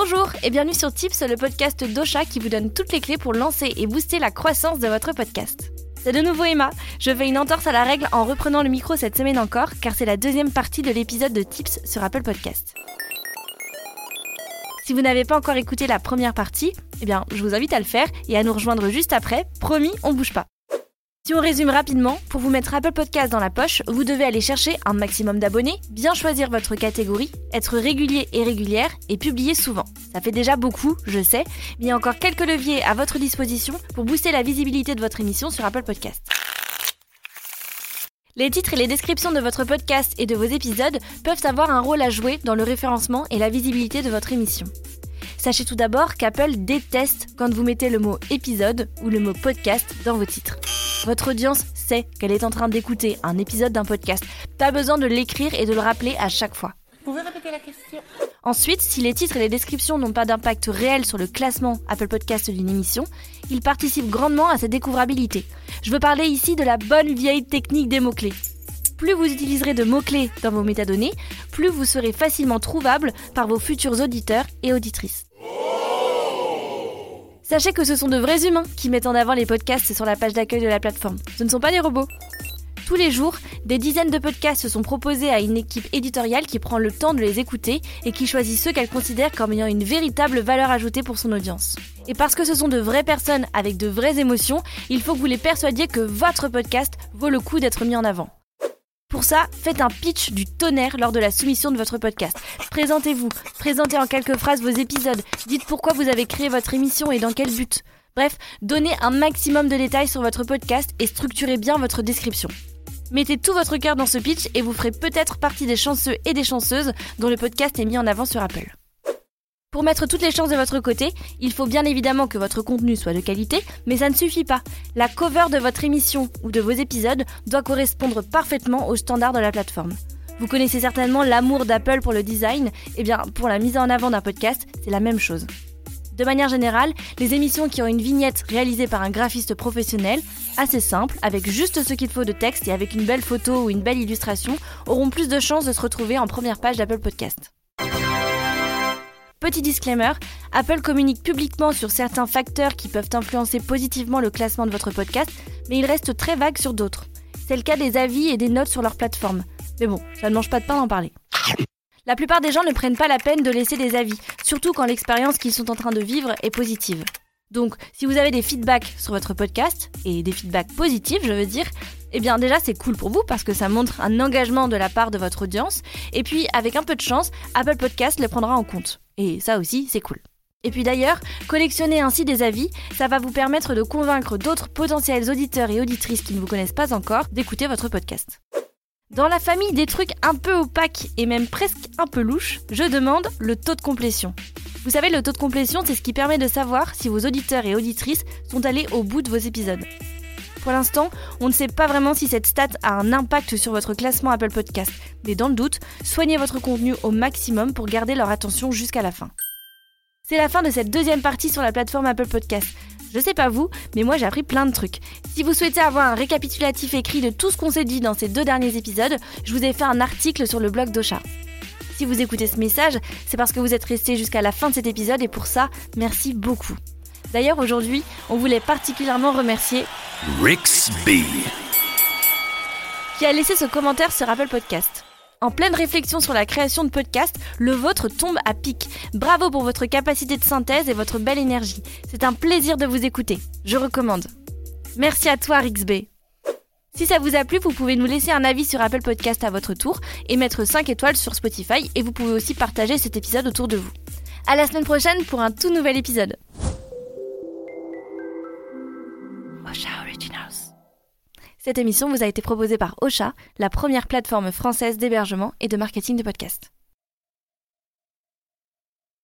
Bonjour et bienvenue sur Tips, le podcast d'Ocha qui vous donne toutes les clés pour lancer et booster la croissance de votre podcast. C'est de nouveau Emma. Je fais une entorse à la règle en reprenant le micro cette semaine encore, car c'est la deuxième partie de l'épisode de Tips sur Apple Podcast. Si vous n'avez pas encore écouté la première partie, eh bien, je vous invite à le faire et à nous rejoindre juste après. Promis, on bouge pas. Si on résume rapidement, pour vous mettre Apple Podcast dans la poche, vous devez aller chercher un maximum d'abonnés, bien choisir votre catégorie, être régulier et régulière et publier souvent. Ça fait déjà beaucoup, je sais, mais il y a encore quelques leviers à votre disposition pour booster la visibilité de votre émission sur Apple Podcast. Les titres et les descriptions de votre podcast et de vos épisodes peuvent avoir un rôle à jouer dans le référencement et la visibilité de votre émission. Sachez tout d'abord qu'Apple déteste quand vous mettez le mot épisode ou le mot podcast dans vos titres. Votre audience sait qu'elle est en train d'écouter un épisode d'un podcast. Pas besoin de l'écrire et de le rappeler à chaque fois. Vous pouvez répéter la question Ensuite, si les titres et les descriptions n'ont pas d'impact réel sur le classement Apple Podcast d'une émission, ils participent grandement à sa découvrabilité. Je veux parler ici de la bonne vieille technique des mots-clés. Plus vous utiliserez de mots-clés dans vos métadonnées, plus vous serez facilement trouvable par vos futurs auditeurs et auditrices. Sachez que ce sont de vrais humains qui mettent en avant les podcasts sur la page d'accueil de la plateforme. Ce ne sont pas des robots. Tous les jours, des dizaines de podcasts sont proposés à une équipe éditoriale qui prend le temps de les écouter et qui choisit ceux qu'elle considère comme ayant une véritable valeur ajoutée pour son audience. Et parce que ce sont de vraies personnes avec de vraies émotions, il faut que vous les persuadiez que votre podcast vaut le coup d'être mis en avant. Pour ça, faites un pitch du tonnerre lors de la soumission de votre podcast. Présentez-vous, présentez en quelques phrases vos épisodes, dites pourquoi vous avez créé votre émission et dans quel but. Bref, donnez un maximum de détails sur votre podcast et structurez bien votre description. Mettez tout votre cœur dans ce pitch et vous ferez peut-être partie des chanceux et des chanceuses dont le podcast est mis en avant sur Apple. Pour mettre toutes les chances de votre côté, il faut bien évidemment que votre contenu soit de qualité, mais ça ne suffit pas. La cover de votre émission ou de vos épisodes doit correspondre parfaitement aux standards de la plateforme. Vous connaissez certainement l'amour d'Apple pour le design, et eh bien pour la mise en avant d'un podcast, c'est la même chose. De manière générale, les émissions qui ont une vignette réalisée par un graphiste professionnel, assez simple, avec juste ce qu'il faut de texte et avec une belle photo ou une belle illustration, auront plus de chances de se retrouver en première page d'Apple Podcast. Petit disclaimer, Apple communique publiquement sur certains facteurs qui peuvent influencer positivement le classement de votre podcast, mais il reste très vague sur d'autres. C'est le cas des avis et des notes sur leur plateforme. Mais bon, ça ne mange pas de pain d'en parler. La plupart des gens ne prennent pas la peine de laisser des avis, surtout quand l'expérience qu'ils sont en train de vivre est positive. Donc, si vous avez des feedbacks sur votre podcast, et des feedbacks positifs, je veux dire, eh bien déjà c'est cool pour vous parce que ça montre un engagement de la part de votre audience, et puis avec un peu de chance, Apple Podcast le prendra en compte. Et ça aussi, c'est cool. Et puis d'ailleurs, collectionner ainsi des avis, ça va vous permettre de convaincre d'autres potentiels auditeurs et auditrices qui ne vous connaissent pas encore d'écouter votre podcast. Dans la famille des trucs un peu opaques et même presque un peu louches, je demande le taux de complétion. Vous savez, le taux de complétion, c'est ce qui permet de savoir si vos auditeurs et auditrices sont allés au bout de vos épisodes. Pour l'instant, on ne sait pas vraiment si cette stat a un impact sur votre classement Apple Podcast, mais dans le doute, soignez votre contenu au maximum pour garder leur attention jusqu'à la fin. C'est la fin de cette deuxième partie sur la plateforme Apple Podcast. Je sais pas vous, mais moi j'ai appris plein de trucs. Si vous souhaitez avoir un récapitulatif écrit de tout ce qu'on s'est dit dans ces deux derniers épisodes, je vous ai fait un article sur le blog d'Ocha. Si vous écoutez ce message, c'est parce que vous êtes resté jusqu'à la fin de cet épisode et pour ça, merci beaucoup. D'ailleurs, aujourd'hui, on voulait particulièrement remercier Rixby qui a laissé ce commentaire sur Apple Podcast. En pleine réflexion sur la création de podcasts, le vôtre tombe à pic. Bravo pour votre capacité de synthèse et votre belle énergie. C'est un plaisir de vous écouter. Je recommande. Merci à toi, Rixby. Si ça vous a plu, vous pouvez nous laisser un avis sur Apple Podcast à votre tour et mettre 5 étoiles sur Spotify et vous pouvez aussi partager cet épisode autour de vous. À la semaine prochaine pour un tout nouvel épisode. Cette émission vous a été proposée par Osha, la première plateforme française d'hébergement et de marketing de podcasts.